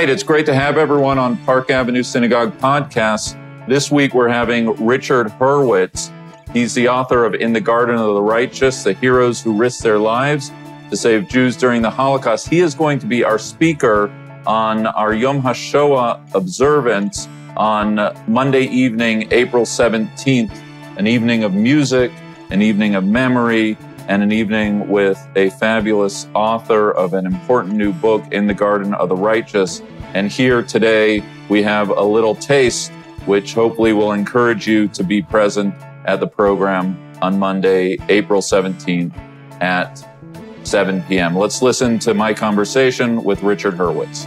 right, it's great to have everyone on Park Avenue Synagogue podcast. This week we're having Richard Hurowitz. He's the author of In the Garden of the Righteous, the heroes who risked their lives to save Jews during the Holocaust. He is going to be our speaker on our Yom HaShoah observance on Monday evening, April 17th, an evening of music, an evening of memory, and an evening with a fabulous author of an important new book, In the Garden of the Righteous. And here today, we have a little taste, which hopefully will encourage you to be present at the program on Monday, April 17th at 7 p.m. Let's listen to my conversation with Richard Hurowitz.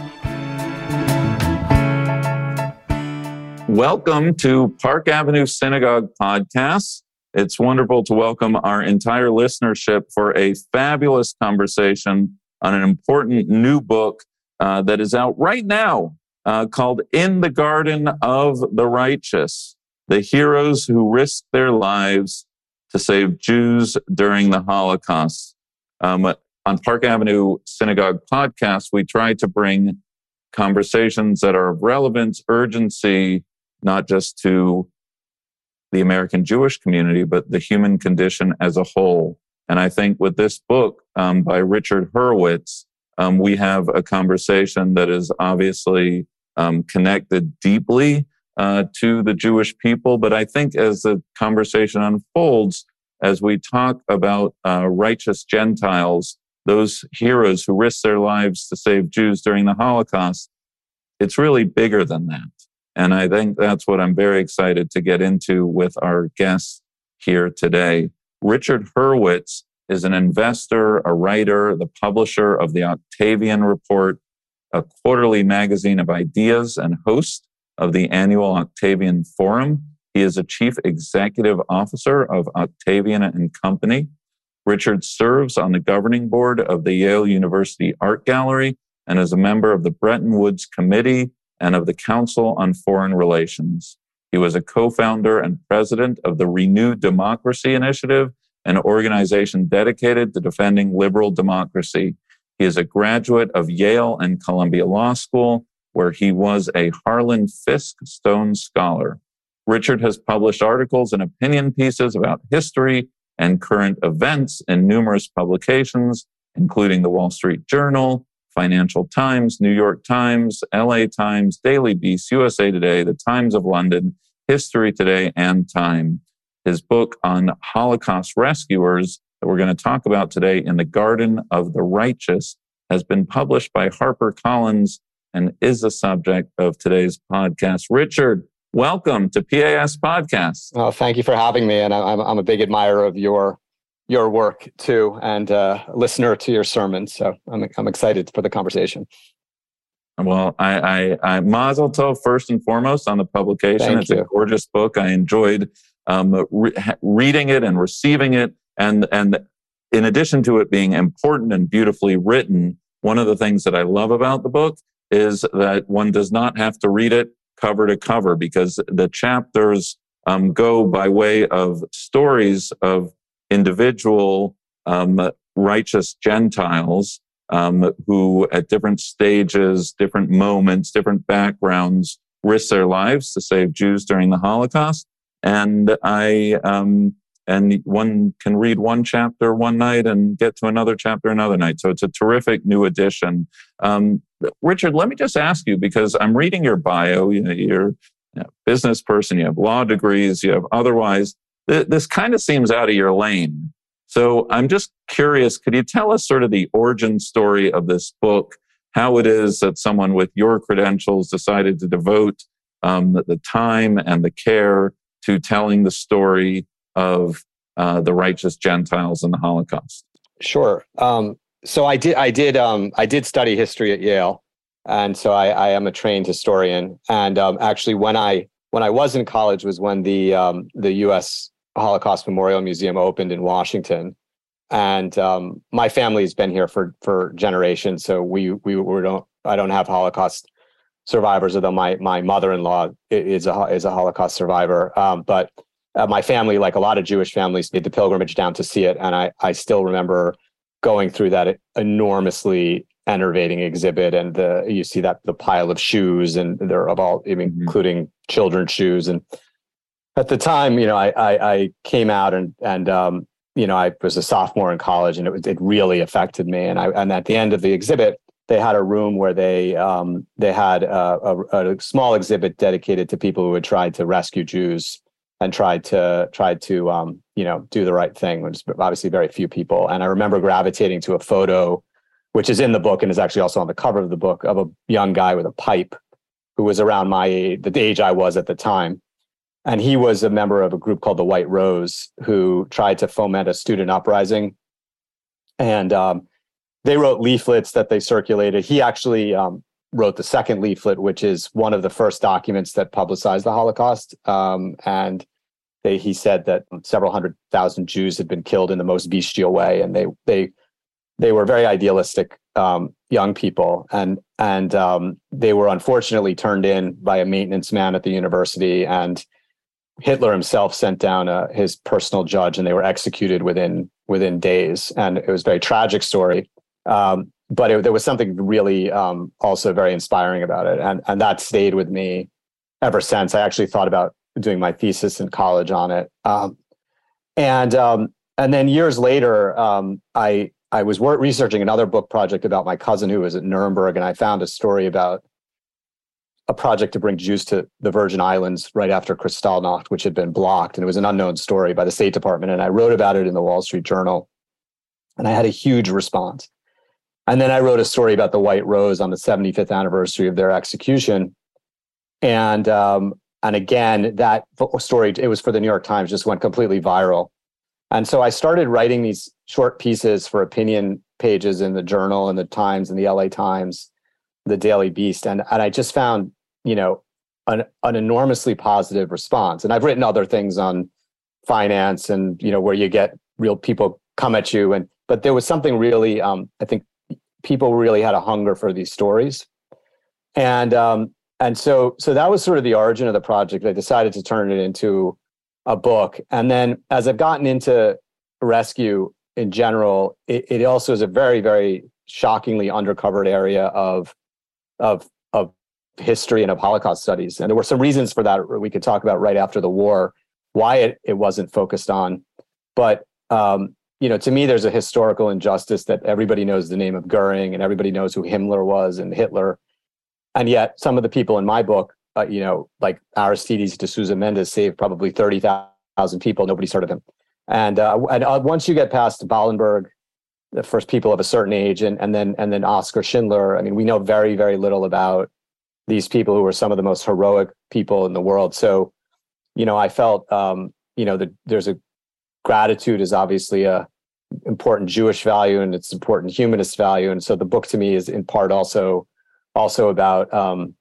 Welcome to Park Avenue Synagogue Podcast. It's wonderful to welcome our entire listenership for a fabulous conversation on an important new book uh, that is out right now uh, called In the Garden of the Righteous The Heroes Who Risked Their Lives to Save Jews During the Holocaust. Um, on Park Avenue Synagogue podcast, we try to bring conversations that are of relevance, urgency, not just to the American Jewish community, but the human condition as a whole. And I think with this book um, by Richard Hurowitz, um, we have a conversation that is obviously um, connected deeply uh, to the Jewish people. But I think as the conversation unfolds, as we talk about uh, righteous Gentiles, those heroes who risked their lives to save Jews during the Holocaust, it's really bigger than that. And I think that's what I'm very excited to get into with our guests here today. Richard Hurowitz is an investor, a writer, the publisher of the Octavian Report, a quarterly magazine of ideas, and host of the annual Octavian Forum. He is a chief executive officer of Octavian and Company. Richard serves on the governing board of the Yale University Art Gallery and is a member of the Bretton Woods Committee and of the Council on Foreign Relations. He was a co-founder and president of the Renewed Democracy Initiative, an organization dedicated to defending liberal democracy. He is a graduate of Yale and Columbia Law School, where he was a Harlan Fiske Stone Scholar. Richard has published articles and opinion pieces about history and current events in numerous publications, including the Wall Street Journal, Financial Times, New York Times, LA Times, Daily Beast, USA Today, The Times of London, History Today, and Time. His book on Holocaust rescuers that we're going to talk about today in the Garden of the Righteous has been published by HarperCollins and is the subject of today's podcast. Richard, welcome to PAS Podcast. Oh, thank you for having me. And I'm, I'm a big admirer of your your work too and uh, a listener to your sermons. So I'm, I'm excited for the conversation. Well, I, I, I Mazel Tov first and foremost on the publication. Thank it's you. a gorgeous book. I enjoyed um, re- reading it and receiving it. And, and in addition to it being important and beautifully written, one of the things that I love about the book is that one does not have to read it cover to cover because the chapters um, go by way of stories of individual um, righteous Gentiles um, who, at different stages, different moments, different backgrounds, risked their lives to save Jews during the Holocaust. And I, um, and one can read one chapter one night and get to another chapter another night. So it's a terrific new edition. Um, Richard, let me just ask you because I'm reading your bio. You know, you're a business person, you have law degrees, you have otherwise this kind of seems out of your lane. So I'm just curious, could you tell us sort of the origin story of this book, how it is that someone with your credentials decided to devote um, the time and the care to telling the story of uh, the righteous Gentiles in the Holocaust? Sure. Um, so I did, I did, um, I did study history at Yale, and so I, I am a trained historian. And um, actually, when I when I was in college was when the um, the U.S. Holocaust Memorial Museum opened in Washington, and um, my family's been here for for generations. So we, we don't I don't have Holocaust survivors, although my my mother in law is a is a Holocaust survivor. Um, but uh, my family, like a lot of Jewish families, made the pilgrimage down to see it, and I I still remember going through that enormously enervating exhibit, and the you see that the pile of shoes, and they're of all, I mean, mm-hmm. including children's shoes. And at the time, you know, I I, I came out and and um, you know I was a sophomore in college, and it was, it really affected me. And I and at the end of the exhibit, they had a room where they um, they had a, a, a, small exhibit dedicated to people who had tried to rescue Jews and tried to tried to um, you know do the right thing, which is obviously very few people. And I remember gravitating to a photo, which is in the book and is actually also on the cover of the book, of a young guy with a pipe who was around my age, the age I was at the time. And he was a member of a group called the White Rose who tried to foment a student uprising. And um, they wrote leaflets that they circulated. He actually um, wrote the second leaflet, which is one of the first documents that publicized the Holocaust. Um, and they, he said that several hundred thousand Jews had been killed in the most bestial way, and they they they were very idealistic um, young people, and and um, they were unfortunately turned in by a maintenance man at the university, and Hitler himself sent down a, his personal judge, and they were executed within within days, and it was a very tragic story. Um, but it, there was something really um, also very inspiring about it, and and that stayed with me ever since. I actually thought about doing my thesis in college on it, um, and um, and then years later, um, I I was researching another book project about my cousin who was at Nuremberg, and I found a story about a project to bring Jews to the Virgin Islands right after Kristallnacht, which had been blocked, and it was an unknown story by the State Department. And I wrote about it in the Wall Street Journal, and I had a huge response. And then I wrote a story about the White Rose on the 75th anniversary of their execution. And um, and again, that story, it was for the New York Times, just went completely viral. And so I started writing these short pieces for opinion pages in the Journal and the Times and the LA Times, the Daily Beast. And, and I just found, you know, an, an enormously positive response. And I've written other things on finance and, you know, where you get real people come at you. And, but there was something really, um, I think people really had a hunger for these stories. And um, and so so that was sort of the origin of the project. I decided to turn it into a book. And then as I've gotten into rescue in general, it, it also is a very, very shockingly undercovered area of of of history and of Holocaust studies. And there were some reasons for that we could talk about right after the war, why it, it wasn't focused on. But um, you know, to me, there's a historical injustice that everybody knows the name of Goering and everybody knows who Himmler was and Hitler. And yet, some of the people in my book, uh, you know, like Aristides de Sousa Mendes saved probably 30,000 people. Nobody's heard of him. And, uh, and uh, once you get past Wallenberg, the first people of a certain age, and, and then and then Oskar Schindler, I mean, we know very, very little about these people who were some of the most heroic people in the world. So, you know, I felt, um, you know, that there's a gratitude is obviously a important Jewish value and it's important humanist value. And so the book to me is in part also also about um,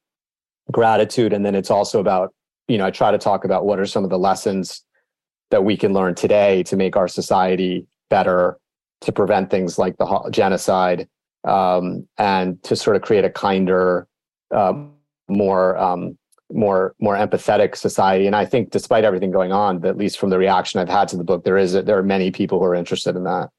gratitude, and then it's also about you know I try to talk about what are some of the lessons that we can learn today to make our society better, to prevent things like the genocide, um, and to sort of create a kinder, um, more um, more more empathetic society. And I think, despite everything going on, at least from the reaction I've had to the book, there is there are many people who are interested in that.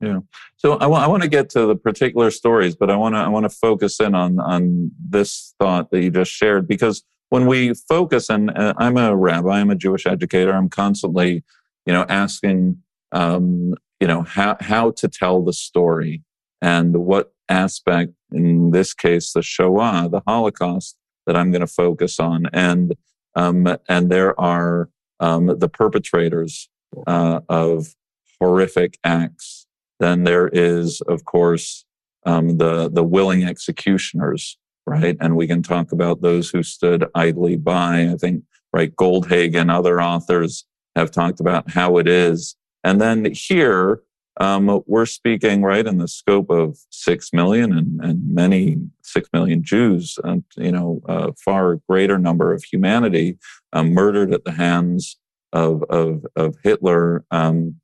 Yeah. So I want I want to get to the particular stories, but I want to I want to focus in on on this thought that you just shared because when we focus and uh, I'm a rabbi, I'm a Jewish educator, I'm constantly, you know, asking um, you know, how how to tell the story and what aspect in this case the Shoah, the Holocaust that I'm going to focus on and um, and there are um, the perpetrators uh, of horrific acts then there is, of course, um, the the willing executioners, right? And we can talk about those who stood idly by. I think right, Goldhagen, other authors have talked about how it is. And then here, um, we're speaking right in the scope of six million and, and many six million Jews, and you know, a far greater number of humanity um, murdered at the hands of of, of Hitler. Um,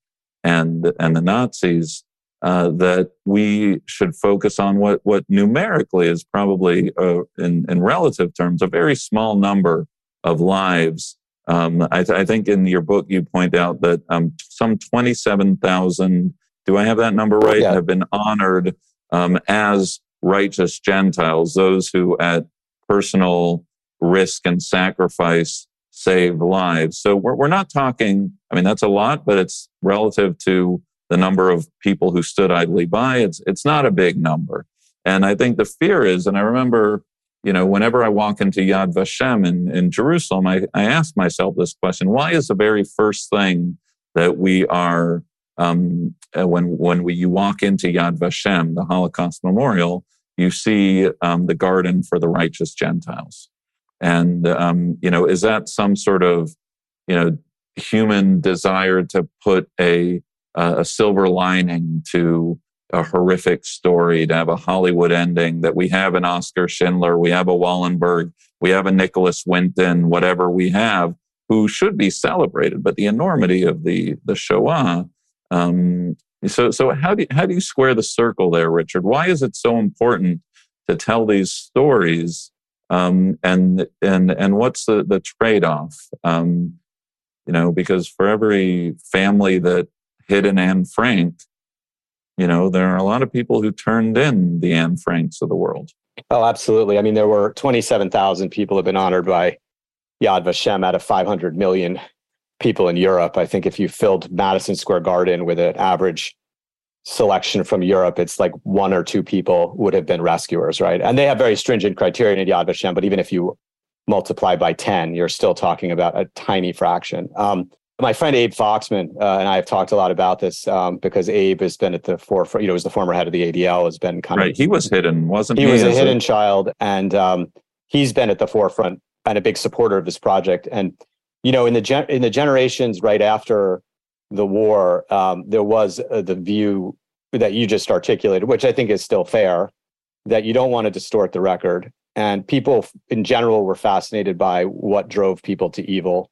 and and the Nazis uh, that we should focus on what what numerically is probably uh, in in relative terms a very small number of lives. Um, I, th- I, think in your book you point out that um, some twenty seven thousand. Do I have that number right? Yeah. Have been honored um, as righteous Gentiles, those who at personal risk and sacrifice save lives. So we're, we're not talking, I mean, that's a lot, but it's relative to the number of people who stood idly by. It's, it's not a big number. And I think the fear is, and I remember, you know, whenever I walk into Yad Vashem in, in Jerusalem, I, I ask myself this question why is the very first thing that we are, um, uh, when, when we, you walk into Yad Vashem, the Holocaust Memorial, you see um, the garden for the righteous Gentiles. And, um, you know, is that some sort of, you know, human desire to put a, a silver lining to a horrific story, to have a Hollywood ending that we have an Oskar Schindler, we have a Wallenberg, we have a Nicholas Winton, whatever we have, who should be celebrated. But the enormity of the, the Shoah, um, so, so how do you, how do you square the circle there, Richard? Why is it so important to tell these stories um, and and and what's the the trade off? Um, you know, because for every family that hid an Anne Frank, you know, there are a lot of people who turned in the Anne Franks of the world. Oh, absolutely. I mean, there were 27,000 people have been honored by Yad Vashem out of 500 million people in Europe. I think if you filled Madison Square Garden with an average selection from Europe, it's like one or two people would have been rescuers, right? And they have very stringent criteria in Yad Vashem, but even if you multiply by 10, you're still talking about a tiny fraction. Um, my friend Abe Foxman uh, and I have talked a lot about this um, because Abe has been at the forefront. You know, was the former head of the ADL. Has been kind right. of he was hidden, wasn't he? He was a hidden a... child, and um, he's been at the forefront and a big supporter of this project. And you know, in the gen- in the generations right after the war, um, there was uh, the view that you just articulated, which I think is still fair, that you don't want to distort the record. And people in general were fascinated by what drove people to evil.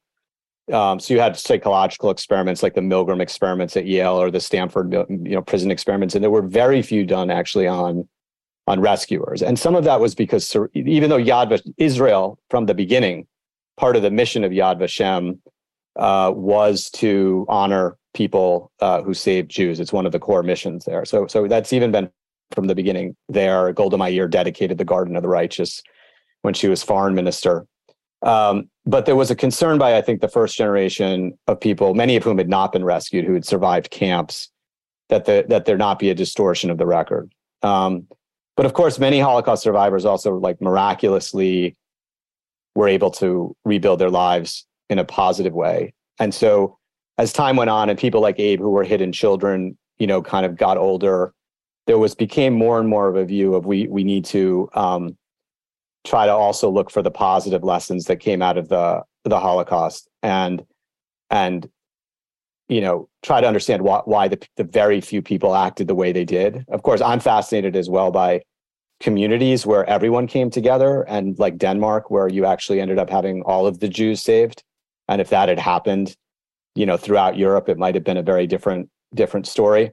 Um, so you had psychological experiments like the Milgram experiments at Yale or the Stanford you know prison experiments, and there were very few done actually on on rescuers. And some of that was because even though Yad Vashem, Israel from the beginning, part of the mission of Yad Vashem uh, was to honor people uh, who saved Jews. It's one of the core missions there. So, so that's even been from the beginning there. Golda Meir dedicated the Garden of the Righteous when she was foreign minister. Um, but there was a concern by, I think, the first generation of people, many of whom had not been rescued, who had survived camps, that the, that there not be a distortion of the record. Um, but of course, many Holocaust survivors also like miraculously were able to rebuild their lives in a positive way. And so as time went on and people like Abe who were hidden children, you know, kind of got older, there was became more and more of a view of we we need to um, try to also look for the positive lessons that came out of the the Holocaust and and you know try to understand why, why the, the very few people acted the way they did. Of course, I'm fascinated as well by communities where everyone came together and like Denmark where you actually ended up having all of the Jews saved. And if that had happened you know throughout Europe it might have been a very different different story.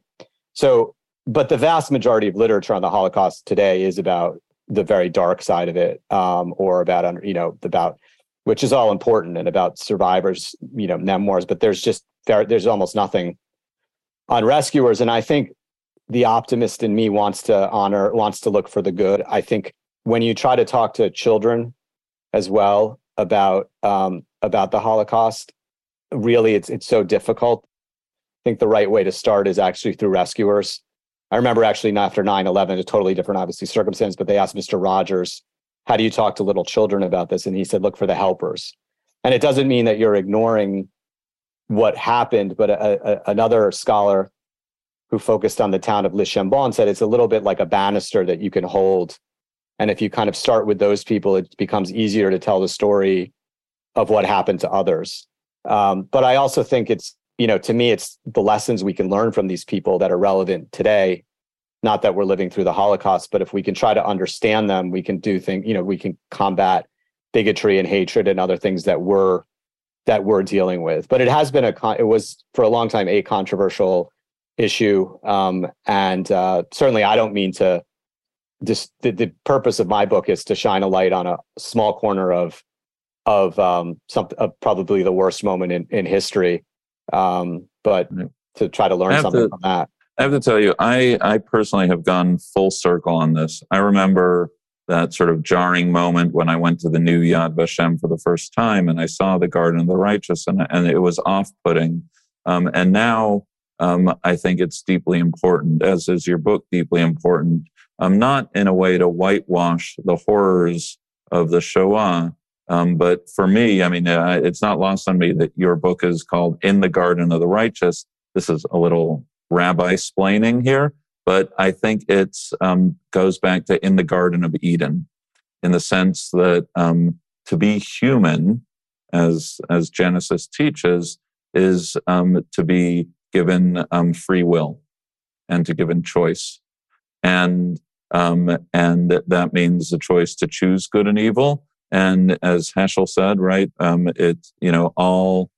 So but the vast majority of literature on the Holocaust today is about the very dark side of it um, or about you know about which is all important and about survivors you know memoirs but there's just there's almost nothing on rescuers. And i think the optimist in me wants to honor wants to look for the good. I think when you try to talk to children as well about um, about the holocaust really it's it's so difficult. I think the right way to start is actually through rescuers. I remember actually after 9-11 a totally different obviously circumstance but they asked mr rogers how do you talk to little children about this? And he said look for the helpers. And it doesn't mean that you're ignoring what happened but a, a, another scholar who focused on the town of Le Chambon said it's a little bit like a banister that you can hold. And if you kind of start with those people, it becomes easier to tell the story of what happened to others. Um, but I also think it's, you know, to me, it's the lessons we can learn from these people that are relevant today. Not that we're living through the Holocaust, but if we can try to understand them, we can do things, you know, we can combat bigotry and hatred and other things that we're that we're dealing with. But it has been a, con- it was for a long time a controversial issue. Um, and uh, certainly, I don't mean to. Just the, the purpose of my book is to shine a light on a small corner of of um, some of probably the worst moment in in history, um, but to try to learn something to, from that. I have to tell you, I, I personally have gone full circle on this. I remember that sort of jarring moment when I went to the new Yad Vashem for the first time and I saw the Garden of the Righteous and, and it was off putting. Um, and now um, I think it's deeply important, as is your book deeply important, um, not in a way to whitewash the horrors of the Shoah. Um, but for me, I mean, uh, it's not lost on me that your book is called In the Garden of the Righteous. This is a little rabbi splaining here, but I think it's um, goes back to in the Garden of Eden, in the sense that um, to be human, as as Genesis teaches, is um, to be given um, free will and to given choice, and um, and that means the choice to choose good and evil. And as Heschel said, right, um, it you know all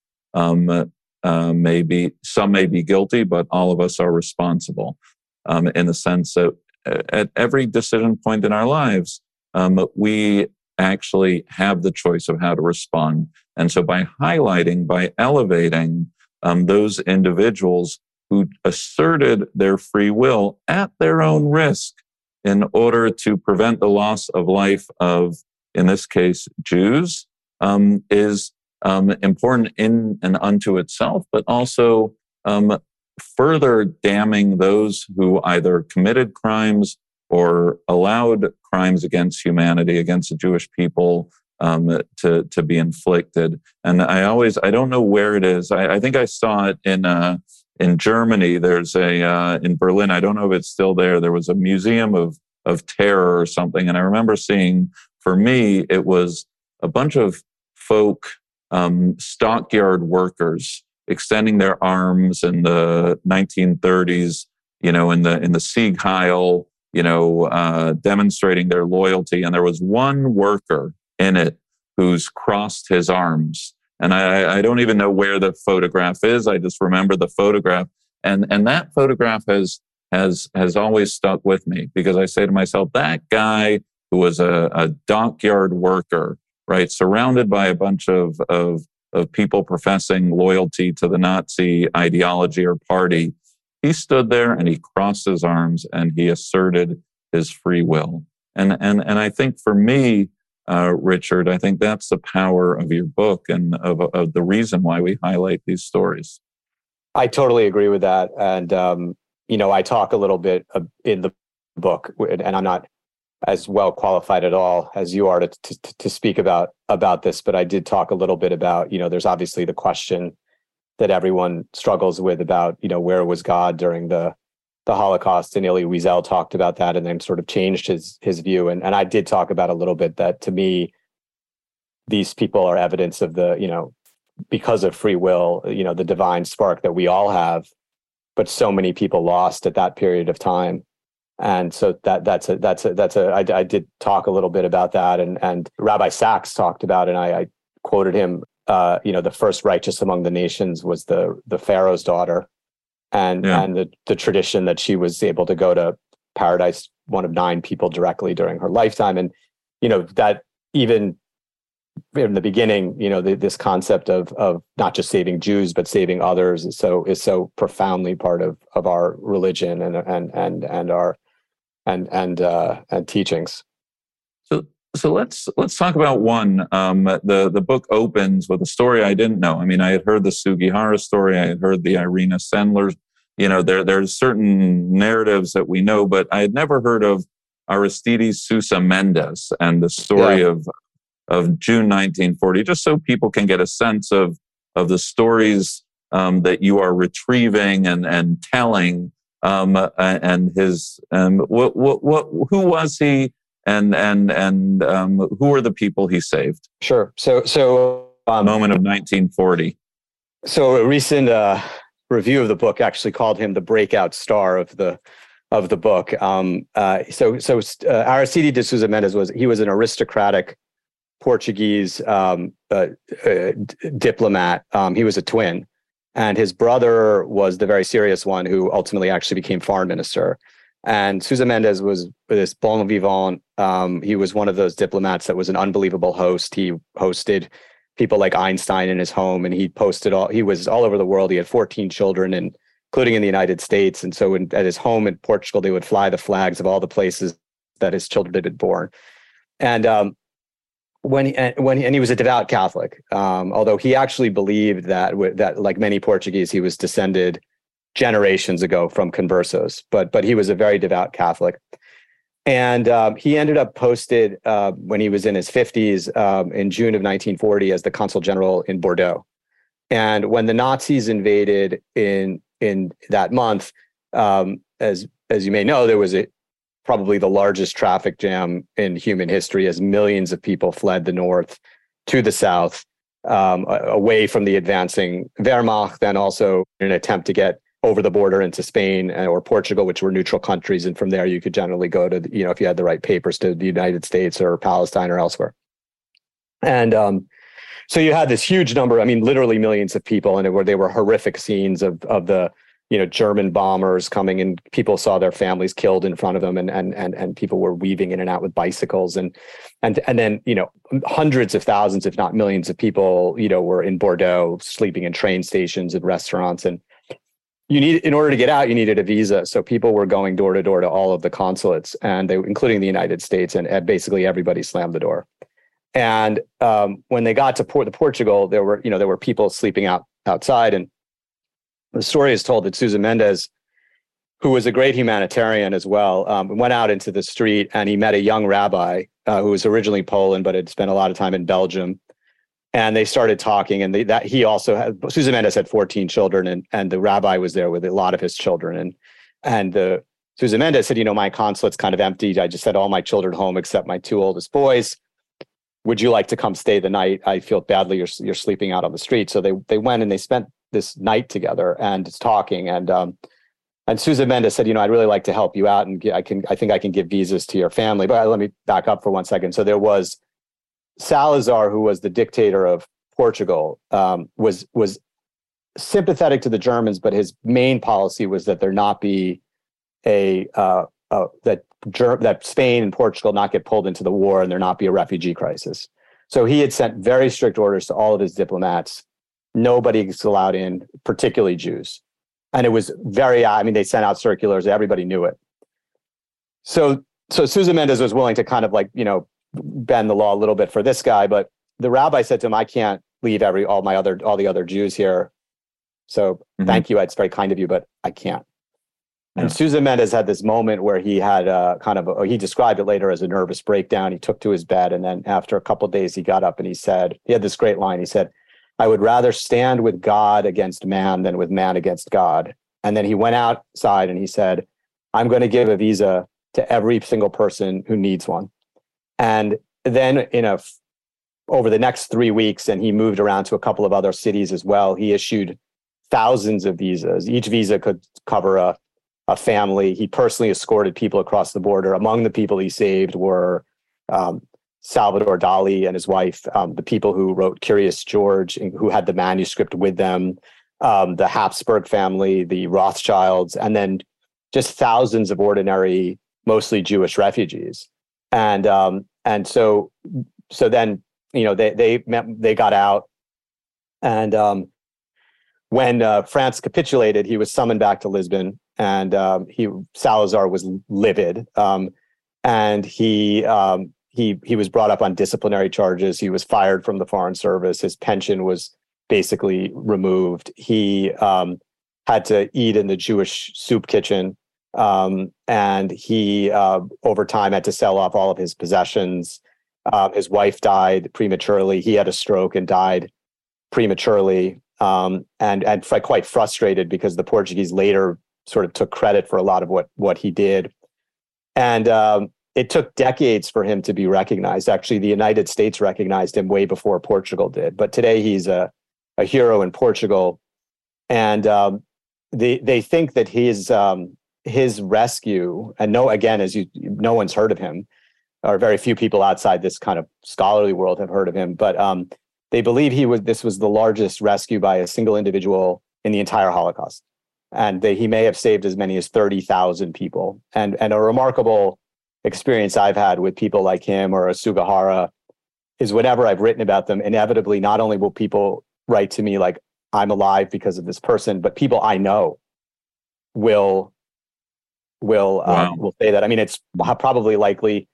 uh, may be some may be guilty, but all of us are responsible um, in the sense that uh, at every decision point in our lives, um, we actually have the choice of how to respond. And so by highlighting, by elevating um, those individuals who asserted their free will at their own risk in order to prevent the loss of life of, in this case, Jews, um, is um, important in and unto itself, but also um, further damning those who either committed crimes or allowed crimes against humanity, against the Jewish people, um, to to be inflicted. And I always I don't know where it is. I, I think I saw it in uh, in Germany. There's a uh, in Berlin. I don't know if it's still there. There was a museum of of terror or something, and I remember seeing. For me, it was a bunch of folk um, stockyard workers extending their arms in the 1930s, you know, in the in the Sieg Heil, you know, uh, demonstrating their loyalty. And there was one worker in it who's crossed his arms. And I, I don't even know where the photograph is. I just remember the photograph. And and that photograph has has has always stuck with me because I say to myself, that guy who was a, a dockyard worker, right, surrounded by a bunch of of of people professing loyalty to the Nazi ideology or party. He stood there and he crossed his arms and he asserted his free will. And, and, and I think for me, uh, Richard, I think that's the power of your book and of, of the reason why we highlight these stories. I totally agree with that. And, um, you know, I talk a little bit in the book, and I'm not as well qualified at all as you are to, to, to speak about about this but i did talk a little bit about you know there's obviously the question that everyone struggles with about you know where was god during the the holocaust and elie wiesel talked about that and then sort of changed his his view. And, and i did talk about a little bit that to me these people are evidence of the you know because of free will you know the divine spark that we all have but so many people lost at that period of time. And so that that's a that's a that's a I, I did talk a little bit about that. And and rabbi Sacks talked about it and i, I quoted him uh, you know the first righteous among the nations was the the pharaoh's daughter and yeah. and the, the tradition that she was able to go to paradise one of nine people directly during her lifetime and you know that even in the beginning you know the, this concept of of not just saving jews but saving others is so is so profoundly part of of our religion and and and and our and and uh, and teachings. So let's let's talk about one. Um, the the book opens with a story I didn't know. I mean, I had heard the Sugihara story. I had heard the Irena Sendler. You know, there there's certain narratives that we know, but I had never heard of Aristides Sousa Mendes and the story yeah. of of June 1940. Just so people can get a sense of of the stories um, that you are retrieving and and telling um, and his um, what, what, what, who was he and and and um, who were the people he saved? Sure. So so um, moment of 1940 so a recent uh, review of the book actually called him the breakout star of the of the book. Um, uh, so so uh, Aristide de Sousa Mendes was he was an aristocratic Portuguese um, uh, uh, diplomat. Um, he was a twin. And his brother was the very serious one who ultimately actually became foreign minister. And Sousa Mendes was this bon vivant. Um, he was one of those diplomats that was an unbelievable host. He hosted people like Einstein in his home, and he posted all. He was all over the world. He had 14 children, and including in the United States. And so in, at his home in Portugal, they would fly the flags of all the places that his children had been born. And um, when he, when he, and he was a devout Catholic, um, although he actually believed that that like many Portuguese, he was descended generations ago from conversos, but but he was a very devout Catholic. And um, he ended up posted uh, when he was in his 50s um, in June of 1940 as the consul general in Bordeaux. And when the Nazis invaded in in that month, um, as as you may know, there was a probably the largest traffic jam in human history as millions of people fled the north to the south um, away from the advancing Wehrmacht, then also in an attempt to get over the border into Spain uh, or Portugal, which were neutral countries. And from there, you could generally go to, you know, if you had the right papers to the United States or Palestine or elsewhere. And um, so you had this huge number, I mean, literally millions of people, and it were, they were horrific scenes of, of the, you know German bombers coming and people saw their families killed in front of them and and and and people were weaving in and out with bicycles and and and then you know hundreds of thousands if not millions of people you know were in Bordeaux sleeping in train stations and restaurants and you need in order to get out you needed a visa so people were going door to door to all of the consulates and they including the United States and, basically everybody slammed the door and um, when they got to Port the Portugal there were you know there were people sleeping out outside and the story is told that Sousa Mendes, who was a great humanitarian as well, um, went out into the street and he met a young rabbi uh, who was originally Poland but had spent a lot of time in Belgium. And they started talking, and they, that he also had Sousa Mendes had 14 children, and and the rabbi was there with a lot of his children, and and the Sousa Mendes said, you know, my consulate's kind of empty. I just had all my children home except my two oldest boys. Would you like to come stay the night? I feel badly you're you're sleeping out on the street. So they they went and they spent this night together and it's talking and um and Sousa Mendes said, you know, I'd really like to help you out and I can I think I can give visas to your family. But let me back up for one second. So there was Salazar, who was the dictator of Portugal, um, was was sympathetic to the Germans, but his main policy was that there not be a uh, uh, that Ger- that Spain and Portugal not get pulled into the war and there not be a refugee crisis. So he had sent very strict orders to all of his diplomats nobody gets allowed in, particularly Jews. And it was very, I mean, they sent out circulars, everybody knew it. So, so Sousa Mendes was willing to kind of like, you know, bend the law a little bit for this guy, but the rabbi said to him, I can't leave every, all my other, all the other Jews here. So mm-hmm. thank you. It's very kind of you, but I can't. Yeah. And Sousa Mendes had this moment where he had a kind of, a, he described it later as a nervous breakdown. He took to his bed. And then after a couple days, he got up and he said, he had this great line. He said, I would rather stand with God against man than with man against God. And then he went outside and he said, I'm going to give a visa to every single person who needs one. And then in a over the next three weeks, and he moved around to a couple of other cities as well. He issued thousands of visas. Each visa could cover a, a family. He personally escorted people across the border. Among the people he saved were um, Salvador Dali and his wife, um, the people who wrote Curious George, who had the manuscript with them, um, the Habsburg family, the Rothschilds, and then just thousands of ordinary, mostly Jewish refugees. And um, and so so then you know they they met, they got out, and um, when uh, France capitulated, he was summoned back to Lisbon, and um, he Salazar was livid, um, and he um, he he was brought up on disciplinary charges. He was fired from the Foreign Service. His pension was basically removed. He um, had to eat in the Jewish soup kitchen, um, and he uh, over time had to sell off all of his possessions. Uh, his wife died prematurely. He had a stroke and died prematurely, um, and and quite frustrated because the Portuguese later sort of took credit for a lot of what what he did. And um, it took decades for him to be recognized. Actually, the United States recognized him way before Portugal did. But today he's a, a hero in Portugal. And um, they, they think that his, um, his rescue, and no, again, as you, no one's heard of him, or very few people outside this kind of scholarly world have heard of him. But um, they believe he was, this was the largest rescue by a single individual in the entire Holocaust. And he may have saved as many as 30,000 people. And, and a remarkable experience I've had with people like him or a Sugihara is whenever I've written about them, inevitably, not only will people write to me like, I'm alive because of this person, but people I know will will uh, Wow. will say that. I mean, it's probably likely,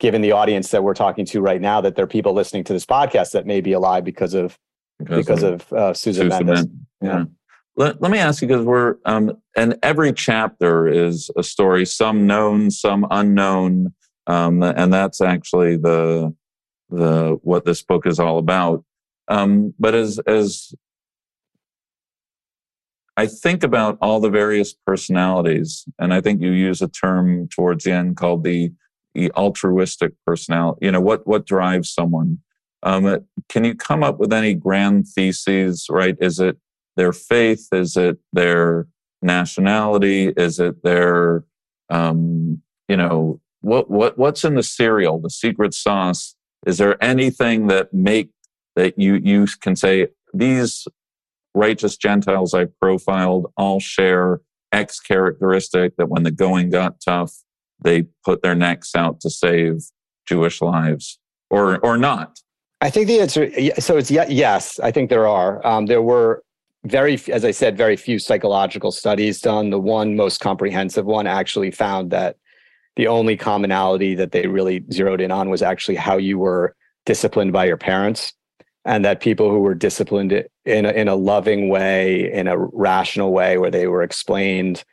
given the audience that we're talking to right now, that there are people listening to this podcast that may be alive because of because of uh, Sousa, Sousa Mendes. Men- yeah. Let, let me ask you because we're um, and every chapter is a story, some known, some unknown, um, and that's actually the the what this book is all about. Um, but as as I think about all the various personalities, and I think you use a term towards the end called the, the altruistic personality. You know what what drives someone. Um, can you come up with any grand theses? Right? Is it their faith? Is it their nationality? Is it their um, you know what what what's in the cereal, the secret sauce? Is there anything that make that you you can say these righteous Gentiles I profiled all share X characteristic that when the going got tough, they put their necks out to save Jewish lives, or or not? I think the answer. So it's ye- yes. I think there are. Um, there were very, as I said, very few psychological studies done. The one most comprehensive one actually found that the only commonality that they really zeroed in on was actually how you were disciplined by your parents, and that people who were disciplined in a, in a loving way, in a rational way, where they were explained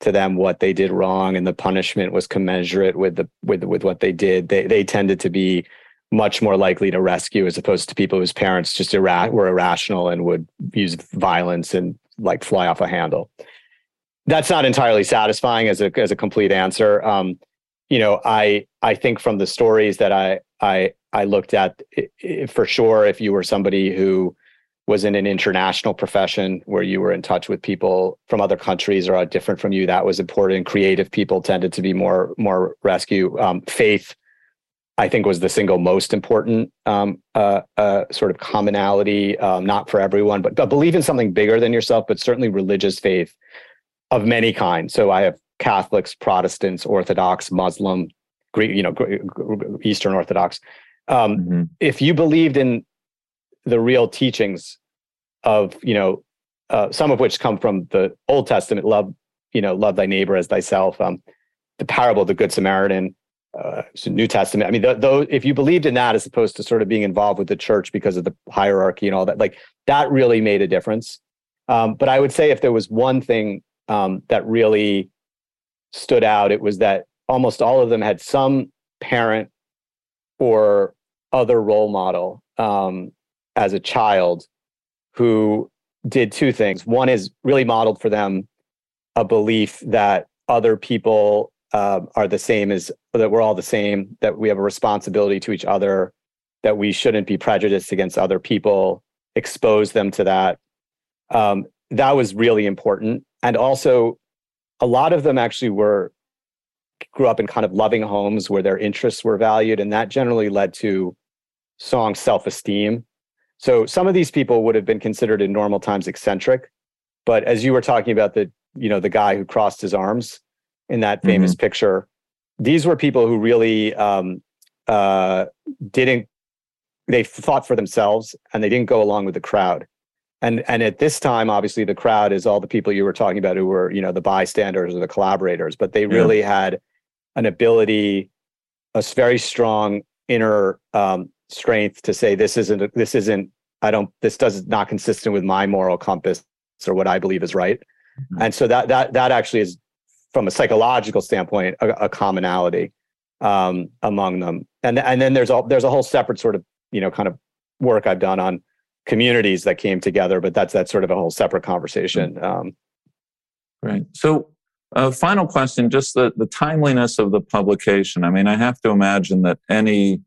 to them what they did wrong and the punishment was commensurate with the with with what they did, they they tended to be much more likely to rescue as opposed to people whose parents just ira- were irrational and would use violence and like fly off a handle. That's not entirely satisfying as a as a complete answer. Um, you know, I I think from the stories that I I I looked at, i i for sure, if you were somebody who was in an international profession where you were in touch with people from other countries or are different from you, that was important. Creative people tended to be more more rescue. Um, faith I think was the single most important um, uh, uh, sort of commonality, um, not for everyone, but, but believe in something bigger than yourself, but certainly religious faith of many kinds. So I have Catholics, Protestants, Orthodox, Muslim, Greek, you know, Eastern Orthodox. Um, Mhm. if you believed in the real teachings of, you know, uh, some of which come from the Old Testament, love, you know, love thy neighbor as thyself, um, the parable of the Good Samaritan, uh, New Testament. I mean, th- though, if you believed in that as opposed to sort of being involved with the church because of the hierarchy and all that, like that really made a difference. Um, but I would say if there was one thing um, that really stood out, it was that almost all of them had some parent or other role model um, as a child who did two things. One is really modeled for them a belief that other people uh, are the same as that we're all the same, that we have a responsibility to each other, that we shouldn't be prejudiced against other people, expose them to that. Um, that was really important. And also, a lot of them actually were grew up in kind of loving homes where their interests were valued, and that generally led to strong self-esteem. So some of these people would have been considered in normal times eccentric, but as you were talking about the you know the guy who crossed his arms in that famous picture, these were people who really um, uh, didn't they thought for themselves and they didn't go along with the crowd. And and at this time, obviously, the crowd is all the people you were talking about who were you know the bystanders or the collaborators, but they Yeah. really had an ability, a very strong inner um, strength to say this isn't this isn't I don't this does not consistent with my moral compass or what I believe is right. Mhm. And so that that that actually is from a psychological standpoint a, a commonality um, among them. And and then there's a there's a whole separate sort of you know kind of work I've done on communities that came together, but that's that's sort of a whole separate conversation. Um, Right. So, uh, final question: just the the timeliness of the publication. I mean, I have to imagine that any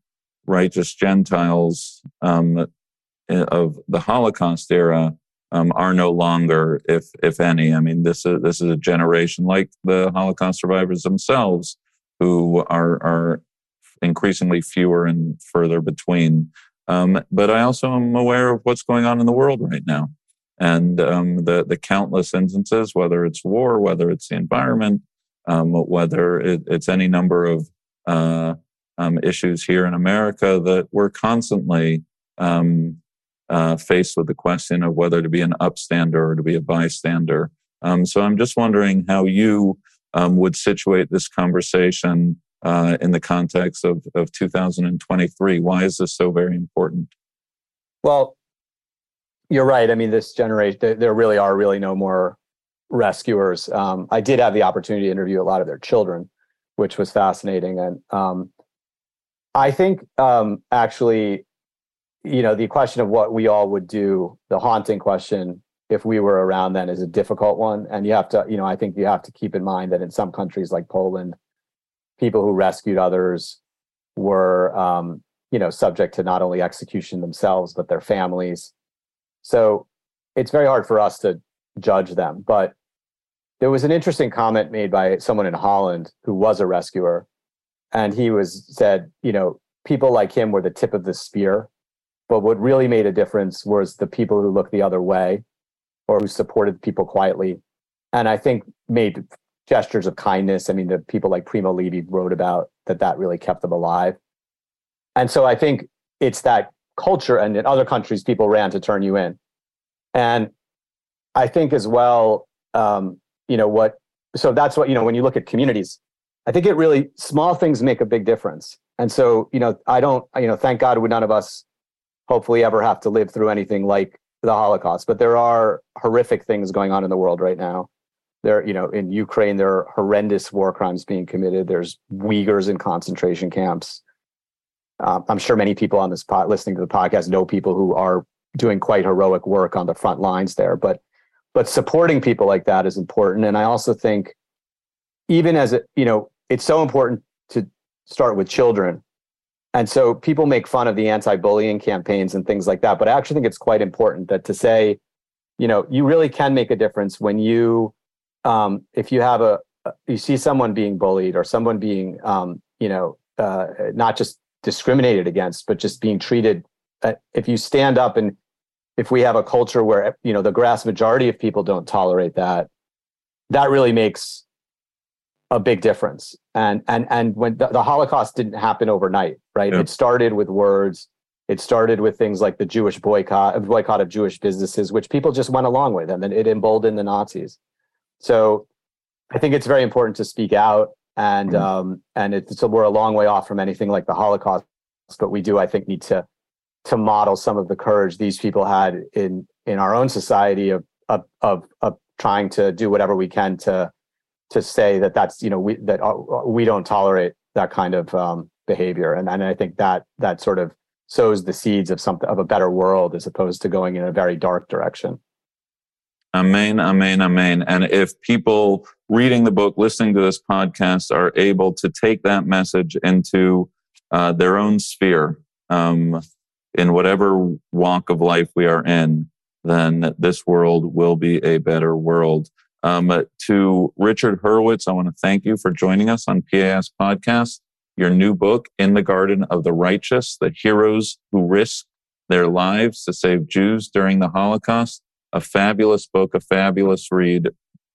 righteous Gentiles um, of the Holocaust era um, are no longer, if if any. I mean, this is this is a generation like the Holocaust survivors themselves, who are are increasingly fewer and further between. Um, but I also am aware of what's going on in the world right now and um, the the countless instances, whether it's war, whether it's the environment, um, whether it, it's any number of uh, um, issues here in America, that we're constantly um, uh, faced with the question of whether to be an upstander or to be a bystander. Um, so I'm just wondering how you um, would situate this conversation uh, in the context of, of 2023. Why is this so very important? Well, you're right. I mean, this generation, there really are really no more rescuers. Um, I did have the opportunity to interview a lot of their children, which was fascinating. And um, I think um, actually, you know, the question of what we all would do, the haunting question, if we were around then, is a difficult one. And you have to, you know, I think you have to keep in mind that in some countries like Poland, people who rescued others were, um, you know, subject to not only execution themselves but their families. So it's very hard for us to judge them. But there was an interesting comment made by someone in Holland who was a rescuer, and he was said, you know, people like him were the tip of the spear, but what really made a difference was the people who looked the other way or who supported people quietly, and I think made gestures of kindness. I mean, the people like Primo Levi wrote about that that really kept them alive. And so I think it's that culture, and in other countries, people ran to turn you in. And I think as well, um, you know, what, so that's what, you know, when you look at communities, I think it really, small things make a big difference. And so, you know, I don't, you know, thank God would none of us hopefully ever have to live through anything like the Holocaust, but there are horrific things going on in the world right now. There, you know, in Ukraine, there are horrendous war crimes being committed. There's Uyghurs in concentration camps. Um, I'm sure many people on this pod listening to the podcast know people who are doing quite heroic work on the front lines there. But but supporting people like that is important. And I also think, even as it, you know, it's so important to start with children. And so people make fun of the anti-bullying campaigns and things like that. But I actually think it's quite important that to say, you know, you really can make a difference when you, um, if you have a, you see someone being bullied or someone being, um, you know, uh, not just discriminated against, but just being treated. Uh, if you stand up and if we have a culture where you know the vast majority of people don't tolerate that, that really makes a big difference. And and and when the, the Holocaust didn't happen overnight, right? Yeah. It started with words. It started with things like the Jewish boycott, boycott of Jewish businesses, which people just went along with, and then it emboldened the Nazis. So, I think it's very important to speak out and mm-hmm. um, and it's so we're a long way off from anything like the Holocaust, but we do I think need to to model some of the courage these people had in in our own society of of of, of trying to do whatever we can to to say that that's you know we that uh, we don't tolerate that kind of um, behavior and and I think that that sort of sows the seeds of something of a better world as opposed to going in a very dark direction. Amen, amen, amen. And if people reading the book, listening to this podcast are able to take that message into uh, their own sphere, um, in whatever walk of life we are in, then this world will be a better world. Um, to Richard Hurowitz, I want to thank you for joining us on PAS Podcast. Your new book, In the Garden of the Righteous, the heroes who risked their lives to save Jews during the Holocaust a fabulous book, a fabulous read,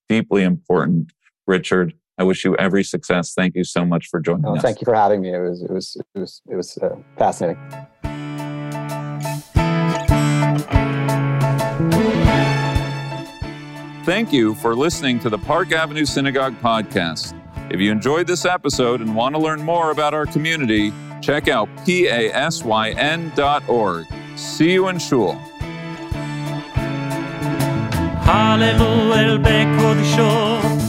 deeply important. Richard, I wish you every success. Thank you so much for joining oh, us. Thank you for having me. It was it was it was it was uh, fascinating. Thank you for listening to the Park Avenue Synagogue podcast. If you enjoyed this episode and want to learn more about our community, check out pasyn.org. See you in shul.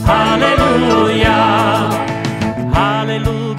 Hallelujah, Hallelujah.